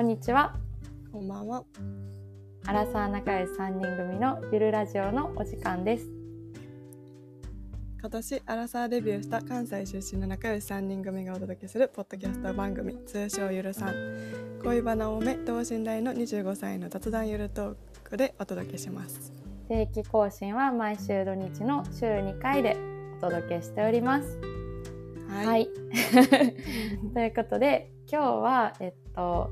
こんにちは。こんばんは。アラサー仲良し3人組のゆるラジオのお時間です。今年アラサーデビューした関西出身の仲良し3人組がお届けするポッドキャスト番組通称ゆるさん恋バナ多め等身大の25歳の雑談ゆるトークでお届けします定期更新は毎週土日の週2回でお届けしております。はい、はい。ということで今日はえっと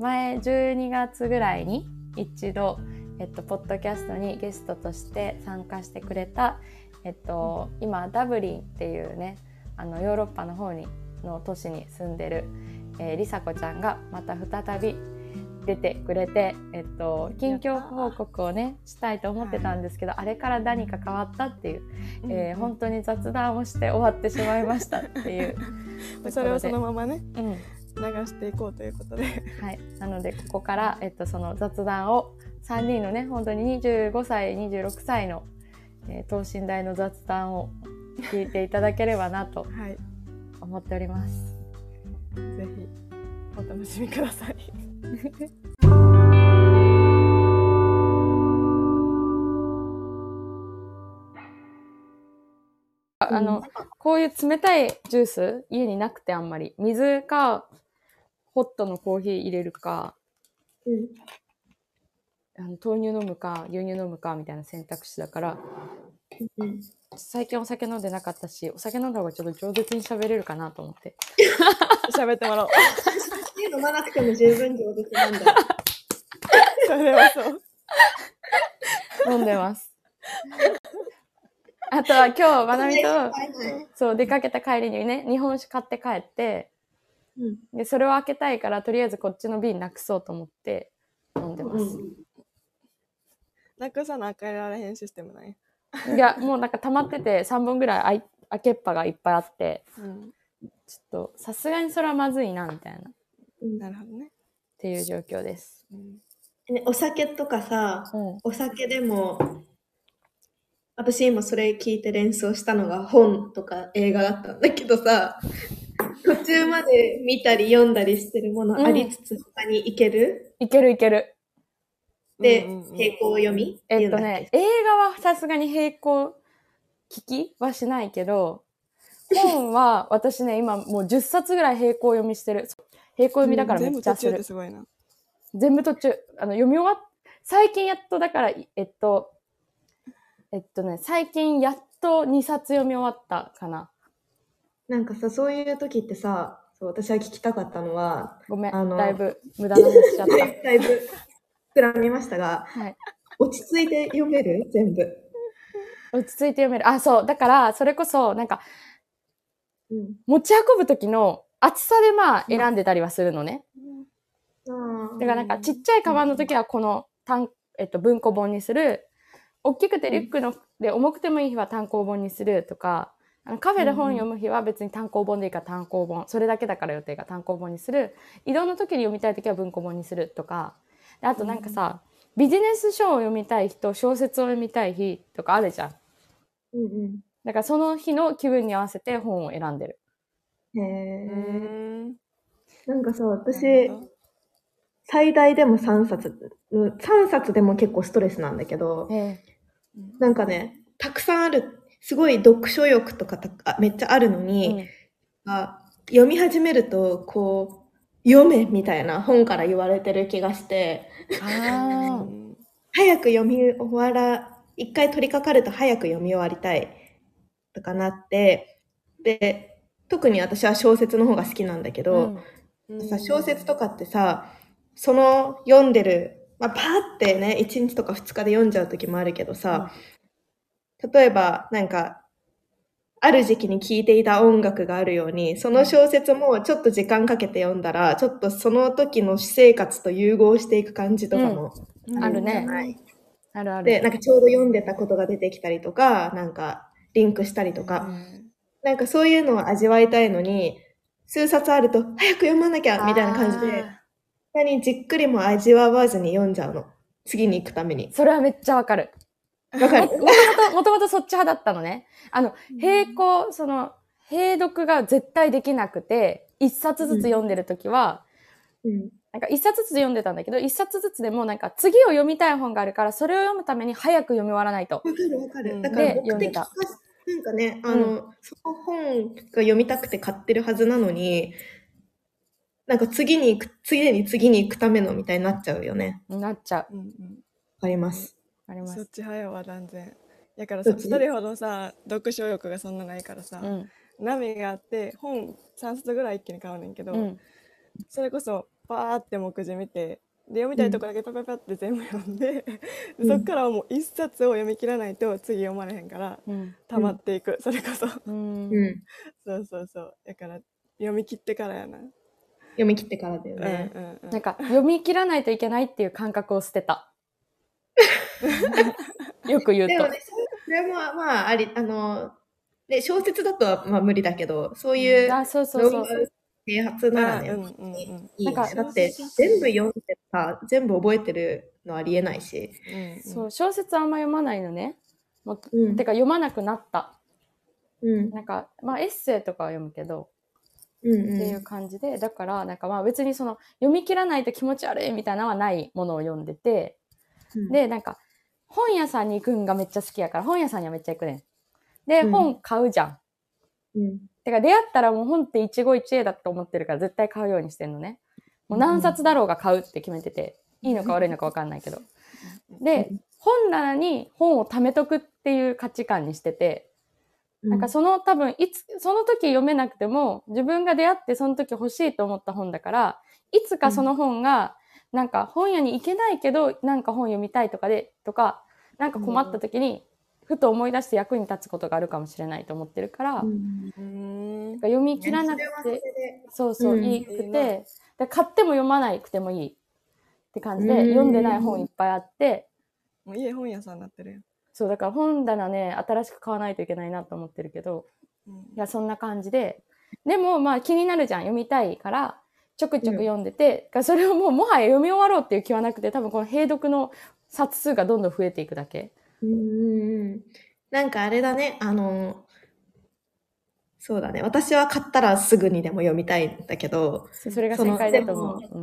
前12月ぐらいに一度えっとポッドキャストにゲストとして参加してくれたえっと今ダブリンっていうねあのヨーロッパの方にの都市に住んでる、えー、りさこちゃんがまた再び出てくれて、えっと、近況報告をねしたいと思ってたんですけど、あれから何か変わったっていう、えー本当に雑談をして終わってしまいましたっていう。それをそのままね。うん流していこうということで。はい、なのでここから、えっと、その雑談を3人のね本当に25歳26歳の、えー等身大の雑談を聞いていただければなと はい。思っております。ぜひお楽しみください ああのこういう冷たいジュース家になくてあんまり。水かホットのコーヒー入れるかうん。あの豆乳飲むか牛乳飲むかみたいな選択肢だからうん。最近お酒飲んでなかったしお酒飲んだ方がちょっと饒舌に喋れるかなと思って。喋ってもらおう。飲まなくても十分上手なんだ。よ。それはそう。飲んでます。あとは今日まなみとそう出かけた帰りにね日本酒買って帰ってうん。でそれを開けたいからとりあえずこっちの瓶なくそうと思って飲んでます。なくさなあかんられへんシステムない、いやもうなんか溜まってて3本ぐらいあい開けっぱがいっぱいあってうん、ちょっとさすがにそれはまずいなみたいな。っうん。なるほどね、ていう状況です。うん、えお酒とかさ、うん。お酒でも、私今それ聞いて連想したのが本とか映画だったんだけどさ、途中まで見たり読んだりしてるものありつつ他に行ける、いけるいける。で、うんうんうん並行読み？えっとていうんだね、映画はさすがに並行聞きはしないけど、本は私ね、今もう10冊ぐらい並行読みしてる。並行読みだからめ全部途中ってっちゃする。すごいな全部途中。あの、読み終わっ、最近やっとだから、えっと、えっとね、最近やっと2冊読み終わったかな。なんかさ、そういう時ってさ、そう私は聞きたかったのは、ごめん、あのだいぶ無駄な話しちゃっ だいぶ膨らみましたが、た。はい。落ち着いて読める？全部。落ち着いて読める。あ、そう。だから、それこそ、なんか、うん。持ち運ぶ時の厚さでまあ選んでたりはするのね。だからなんかちっちゃいカバンの時はこの単、えっと、文庫本にする。大きくてリュックので重くてもいい日は単行本にするとか、あのカフェで本読む日は別に単行本でいいから単行本。それだけだから予定が単行本にする。移動の時に読みたい時は文庫本にするとか。であとなんかさ、ビジネス書を読みたい日と小説を読みたい日とかあるじゃん。うんうん。だからその日の気分に合わせて本を選んでる。へうえ。んなんかさ、な私最大でも3冊、うん3冊でも結構ストレスなんだけど、えなんかね、たくさんある、すごい読書欲とかたあめっちゃあるのえに、あ読み始めると、こう、読めみたいな本から言われてる気がして、ああ。早く読み終わら、一回取り掛かると早く読み終わりたい。とかなって、で、特に私は小説の方が好きなんだけど、うん。さ小説とかってさその読んでる、まあ、パーってね1日とか2日で読んじゃう時もあるけどさ、例えばなんかある時期に聴いていた音楽があるようにその小説もちょっと時間かけて読んだらちょっとその時の私生活と融合していく感じとかもうん。あるねはい？あるある。でなんかちょうど読んでたことが出てきたりとかなんかリンクしたりとか、なんかそういうのを味わいたいのに数冊あると早く読まなきゃみたいな感じであ何じっくりも味わわずに読んじゃうの。次に行くためにー。それはめっちゃわかる。わかる？もともと、もともとそっち派だったのね。あの、並行、その、並読が絶対できなくて、一冊ずつ読んでるときは、うん。なんか一冊ずつ読んでたんだけど、一冊ずつでもなんか次を読みたい本があるから、それを読むために早く読み終わらないと。わかるわかる。うんだからで読んでた目的が、なんかね、あの、その本が読みたくて買ってるはずなのに、なんか次に行く、次に次に行くためのみたいになっちゃうよね。なっちゃう。うんうんわかります。そっあります。ち早いわ断然だからどっちそ二人ほどさ読書欲がそんなないからさ、うん。波があって本3冊ぐらい一気に買うねんけど、うん。それこそパーって目次見てで読みたいとこだけパパパって全部読んで、うん そっからはもう一冊を読み切らないと次読まれへんからうん。溜まっていく、それこそうん。うん。そうそうそうだから読み切ってからやな、読み切ってからだようんね。うんうんなんか読み切らないといけないっていう感覚を捨てた。よく言うとでも。ね、それもまあ、あり、あの、で小説だとはまあ無理だけど、そういうあ、そうそうそう。啓発ならね、あうんうんうんいいよなんかね。だって、全部読んでさ、全部覚えてるのありえないし。うんそう、小説あんま読まないのね。もっとうんてか読まなくなった。うん。なんか、まあエッセイとかは読むけど、うんっていう感じで、だから、なんかまあ別にその読み切らないと気持ち悪いみたいなのはないものを読んでて、うん。で、なんか本屋さんに行くんがめっちゃ好きやから、本屋さんにはめっちゃ行くねん。で、うん本買うじゃん。うん。てか出会ったらもう本って一期一会だと思ってるから絶対買うようにしてんのね。もう何冊だろうが買うって決めてて、いいのか悪いのか分かんないけど。で、本棚に本を貯めとくっていう価値観にしてて、なんかその多分いつ、その時読めなくても自分が出会ってその時欲しいと思った本だから、いつかその本がなんか本屋に行けないけどなんか本読みたいとかで、とか、なんか困った時にふと思い出して役に立つことがあるかもしれないと思ってるから、なん。かうん。うん読み切らなくて、でそうそう、うん。いいくて、で買っても読まなくてもいいって感じで、うん。読んでない本いっぱいあって、もう家本屋さんになってるやん、そう、だから本棚ね、新しく買わないといけないなと思ってるけど、うんいや、そんな感じで。でも、まあ気になるじゃん。読みたいから、ちょくちょく読んでて、がそれをもうもはや読み終わろうっていう気はなくて、多分この閉読の冊数がどんどん増えていくだけ。うんうんうん。なんかあれだね、あの、そうだね。私は買ったらすぐにでも読みたいんだけど、それが正解だと思う。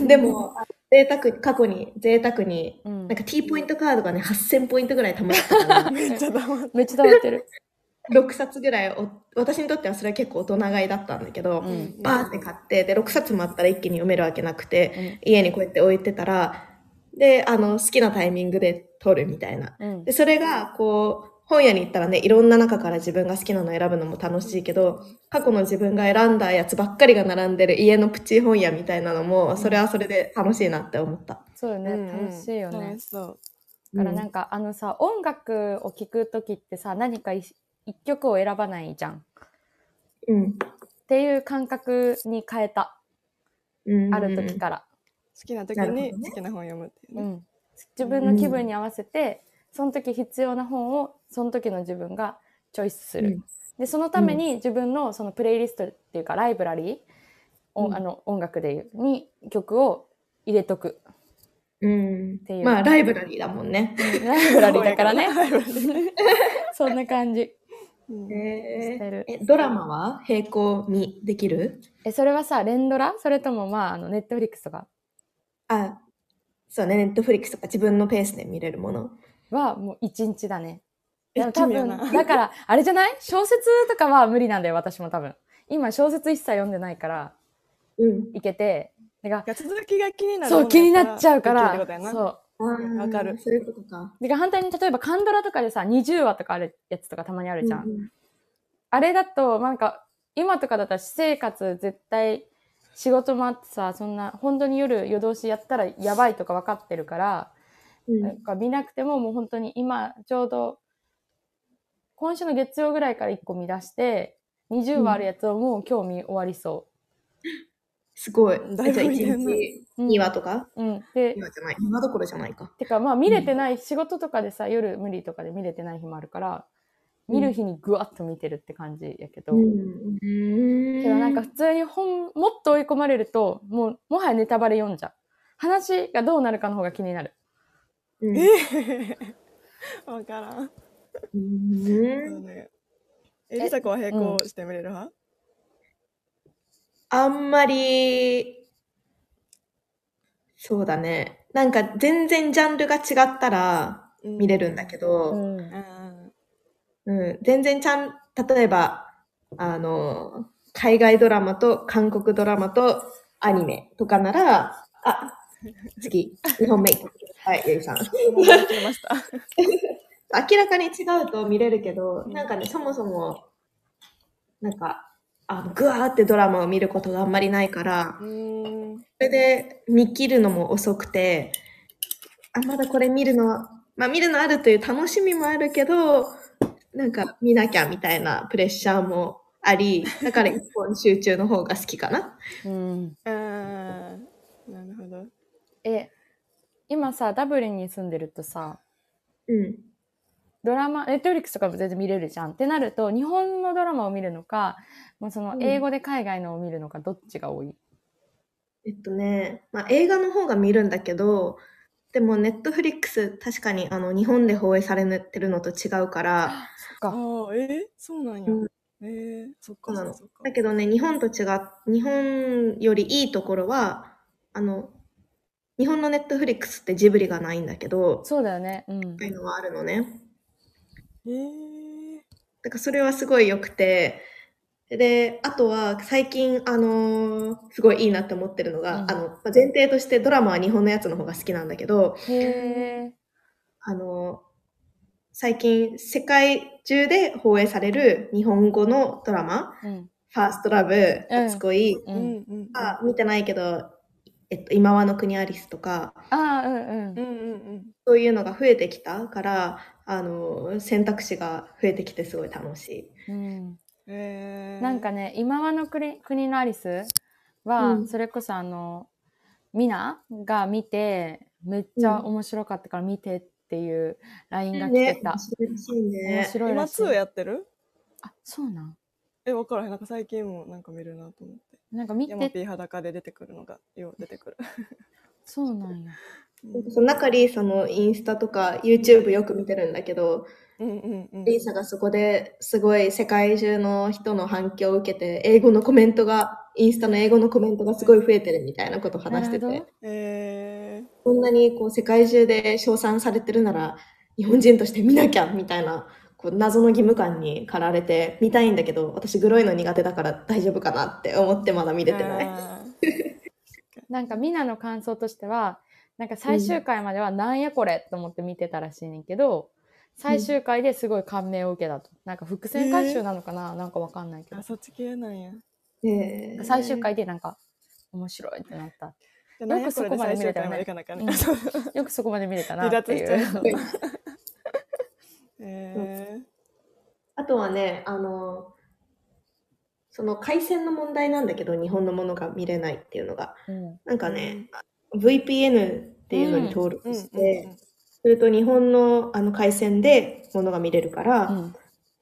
うん。でも、贅沢、過去に、贅沢に、うんなんか T ポイントカードがね、8000ポイントぐらい貯まったから、めっちゃ黙ってめっちゃ溜まってる。6冊ぐらいお、私にとってはそれは結構大人買いだったんだけど、うん。バーって買って、で、6冊もあったら一気に読めるわけなくて、うん家にこうやって置いてたら、で、あの、好きなタイミングで取るみたいな。うんで、。それが、こう、本屋に行ったらね、いろんな中から自分が好きなの選ぶのも楽しいけど、過去の自分が選んだやつばっかりが並んでる家のプチ本屋みたいなのも、それはそれで楽しいなって思った。そうよね。うんうん楽しいよね楽。しそうだからなんか、あのさ、音楽を聴くときってさ、何か一一曲を選ばないじゃん。っうん。ていう感覚に変えた。うん。ある時から。好きな時に好きな本読むっていうね、うん、自分の気分に合わせて、その時必要な本をその時の自分がチョイスする、うん。でそのために自分のそのプレイリストっていうかライブラリーを、うん。あの音楽でいうに曲を入れとく。うん。ていう。まあ、ライブラリーだもんね。ライブラリーだからね。そんな感じ。うんしてる。え、ドラマは並行にできる？えそれはさ連ドラ？それともまああのネットフリックスとか？あ、そうね、ネットフリックスとか自分のペースで見れるもの？はもう一日だね一でも多分だからあれじゃない？小説とかは無理なんだよ私も多分今小説一切読んでないからうん。いけてだから続きが気になるそう、気になっちゃうからそう。わかるそういうことか。で反対に例えばカンドラとかでさ、20話とかあるやつとかたまにあるじゃん。うんうんあれだと、なんか、今とかだったら私生活絶対仕事もあってさ、そんな、本当に夜夜通しやったらやばいとか分かってるから、か見なくてももう本当に今ちょうど、今週の月曜ぐらいから1個見出して、20話あるやつをもう今日見終わりそすごい。だいぶじゃあ見てんな1日う。うん2話とか？うん。で ?2、話じゃない。2話どころじゃないか。てかまあ見れてない、仕事とかでさ、夜無理とかで見れてない日もあるから、見る日にぐわっと見てるって感じやけど、うん。けどなんか普通に本、もっと追い込まれると、もう、もはやネタバレ読んじゃう。話がどうなるかの方が気になる。うん。え わからん、うん。ね。えりさこは並行して見れる派、あんまり、そうだね。なんか全然ジャンルが違ったら見れるんだけど、うん。あうん、全然ちゃん、例えば、あの、海外ドラマと韓国ドラマとアニメとかなら、あ、次、日本メイク。はい、ゆいさん。ーもう分かりました。明らかに違うと見れるけど、なんかね、そもそも、なんか、あの、ぐわーってドラマを見ることがあんまりないから、うーん。それで見切るのも遅くて、あ、まだこれ見るの、まあ見るのあるという楽しみもあるけど、なんか見なきゃみたいなプレッシャーもあり、だから一本集中の方が好きかな。うんああ、なるほど。え今さダブリンに住んでるとさうん。ドラマネットフリックスとかも全然見れるじゃん。ってなると日本のドラマを見るのかもうそのうん。英語で海外のを見るのかどっちが多い、えっとね、まあ映画の方が見るんだけど、でもネットフリックス確かにあの日本で放映されてるのと違うから、そっか。ああ、え？ー、そうなんや。うん。えー、そっかそうなのそっか。だけどね、日本と違う、日本よりいいところは、あの、日本のネットフリックスってジブリがないんだけど、そうだよね。うん。そういうのはあるのね。えー、だからそれはすごい良くて、で、あとは最近、あのーすごいいいなって思ってるのが、うん。あの、まあ前提としてドラマは日本のやつの方が好きなんだけど、へえあのー最近世界中で放映される日本語のドラマ、うん。ファーストラブ、うん。初恋、うん。あ、見てないけど、えっと、今はの国アリスとか、ああうんうんうんうんうん。そういうのが増えてきたから、あの、選択肢が増えてきてすごい楽しい。うんえー、なんかね今はの国国のアリスは、うんそれこそあのミナが見てめっちゃ面白かったから見てっていう LINE が来てた、面白いしい面ね。今白いらしい2やってる？あそうなんえ、わからへん。なんか最近もなんか見るなと思って。なんか見ヤマてピー裸で出てくるのがよう出てくる。そうなんや。そう中リーサのインスタとか YouTube よく見てるんだけど、うんうんうん。リーサがそこですごい世界中の人の反響を受けて、英語のコメントが、インスタの英語のコメントがすごい増えてるみたいなことを話してて。なるほど、えー、こんなにこう世界中で称賛されてるなら、日本人として見なきゃみたいな、こう謎の義務感に駆られて見たいんだけど、私グロいの苦手だから大丈夫かなって思ってまだ見れてない。あなんかミナの感想としてはなんか最終回まではなんやこれと思って見てたらしいねんけど最終回ですごい感銘を受けたと。なんか伏線回収なのかな、なんかわかんないけど。そっち系なんや。え。ー最終回でなんか面白いってなった。よくそこまで見れたよね。これで最終回までいかなあかんね。よくそこまで見れたな離っていうう。えあとはね、あの、その回線の問題なんだけど、日本のものが見れないっていうのが、うん。なんかね、VPN っていうのに登録しうん。て、すると日本のあの回線でものが見れるから、うん。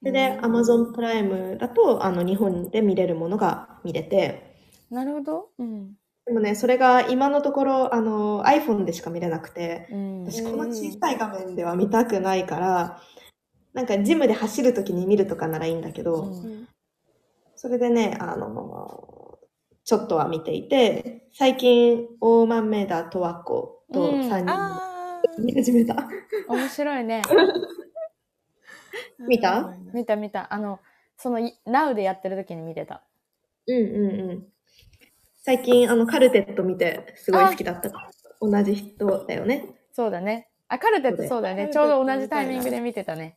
それで Amazon プライムだとあの日本で見れるものが見れて、なるほど。うん。でもね、それが今のところあの iPhone でしか見れなくて、うん。私この小さい画面では見たくないから、なんかジムで走るときに見るとかならいいんだけど、うんうんそれでね、あの、ちょっとは見ていて、最近、大豆田十和子とうん3人あ見始めた。面白いね。ー 見た？見た見た。あの、その、い Now でやってる時に見てた。うんうんうん。最近、あの、カルテット見て、すごい好きだったから。同じ人だよね。そうだね。あ、カルテットそうだよね。ちょうど同じタイミングで見てたね。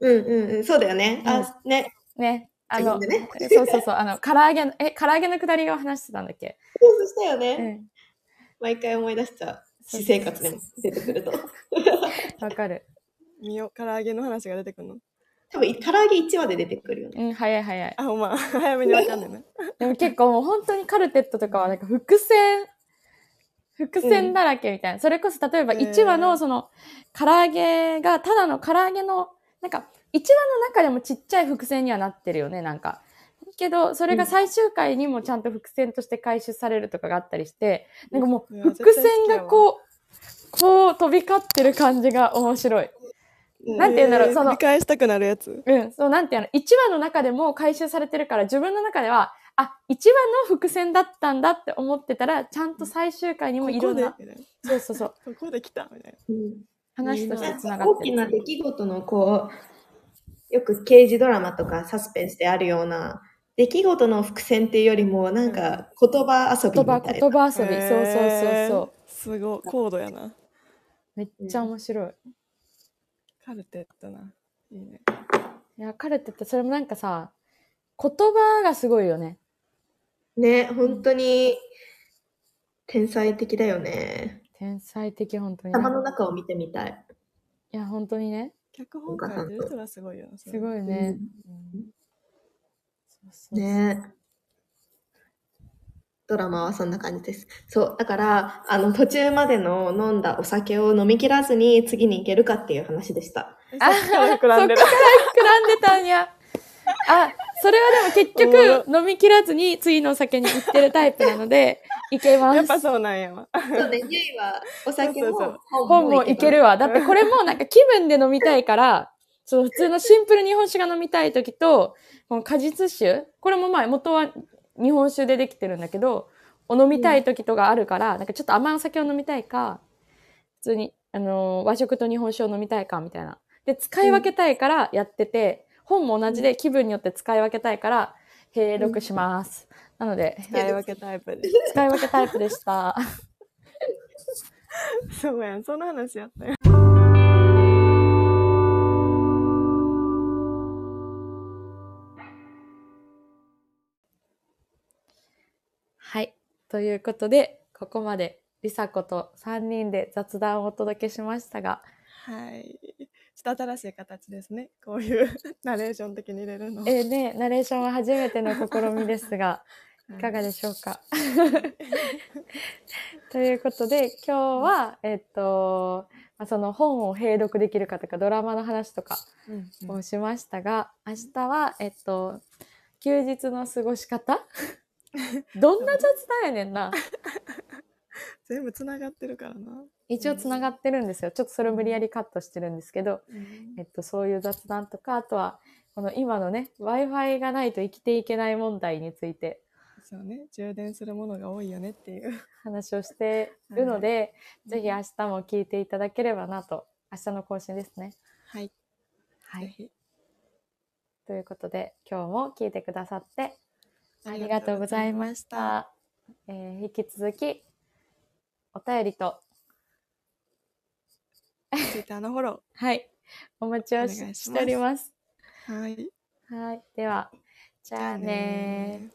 うんうんうん。そうだよね。あ、ね。ね。あの、ねそうそうそう。あの、唐揚げの、え、唐揚げのくだりを話してたんだっけ？そうしたようね。ん。毎回思い出しちゃう。私生活でも出てくると。わかる。見よ、唐揚げの話が出てくるの。多分、唐揚げ1話で出てくるよね。うん、早い早い。あ、ほんま、早めにわかんねんな。でも結構もう本当にカルテットとかはなんか伏線、伏線だらけみたいな。それこそ例えばへー1話のその唐揚げがただの唐揚げの、なんか1話の中でもちっちゃい伏線にはなってるよね、なんか。けど、それが最終回にもちゃんと伏線として回収されるとかがあったりして、なんかもう伏線がこう、こう飛び交ってる感じが面白い。なんて言うんだろうその見返したくなるやつ。うん、そう、なんていうの、1話の中でも回収されてるから、自分の中では、あ、1話の伏線だったんだって思ってたら、ちゃんと最終回にもいろんなこ、こそうそうそう、な ここで来たみたいな。うん話としてつながって大きな出来事のこう、よく刑事ドラマとかサスペンスであるような、出来事の伏線っていうよりも、なんか言葉遊び言葉、みたいな。言葉遊び。そうそうそうそう。すごい、高度やな。めっちゃ面白い。カルテットな。いいね。いや、彼ってって、それもなんかさ、言葉がすごいよね。ね、本当に天才的だよね。天才的、本当に、頭の中を見てみたい。いや、本当にね。脚本書いてる人がすごいよな。すごいね。うんそうそうねドラマはそんな感じです。そう、だから、あの、途中までの飲んだお酒を飲み切らずに次に行けるかっていう話でした。あ、さっきから膨らんでるそっ。から膨らんでたんや。あ、それはでも結局飲み切らずに次のお酒に行ってるタイプなので、いけます。やっぱそうなんやわ。そうね、ゆいはお酒もそうそう本もいけるわ。だってこれもなんか気分で飲みたいから、そう普通のシンプル日本酒が飲みたい時と、この果実酒、これもまあ元は日本酒でできてるんだけど、お飲みたい時とかあるから、なんかちょっと甘いお酒を飲みたいか、普通に、あのー和食と日本酒を飲みたいかみたいな。で、使い分けたいからやってて、本も同じで気分によって使い分けたいから、併読します。なので、使い分けタイプで。使い分けタイプでした。そうやん、その話やったよ。はい。ということで、ここまでりさ子と3人で雑談をお届けしましたが、はい。ちょっと新しい形ですね。こういう ナレーション的に入れるの。えーね、ナレーションは初めての試みですが、いかがでしょうか？ということで、今日は、えっと、まあその本を併読できるかとか、ドラマの話とかうんうんをしましたが、明日は、えっと、休日の過ごし方 どんな雑談やねんな。全部つながってるからな。一応つながってるんですよ。ちょっとそれを無理やりカットしてるんですけど、えっと、そういう雑談とか、あとは、この今のね、Wi-Fi がないと生きていけない問題についてそうね。充電するものが多いよねっていう。話をして いるので、ぜひ明日も聞いていただければなと、明日の更新ですね。はい。はい。ということで、今日も聞いてくださってありがとうございました。えー引き続き、お便りと、ツイッターのフォロはい、お待ちをしております。ー。はい。はい。では、じゃあねー。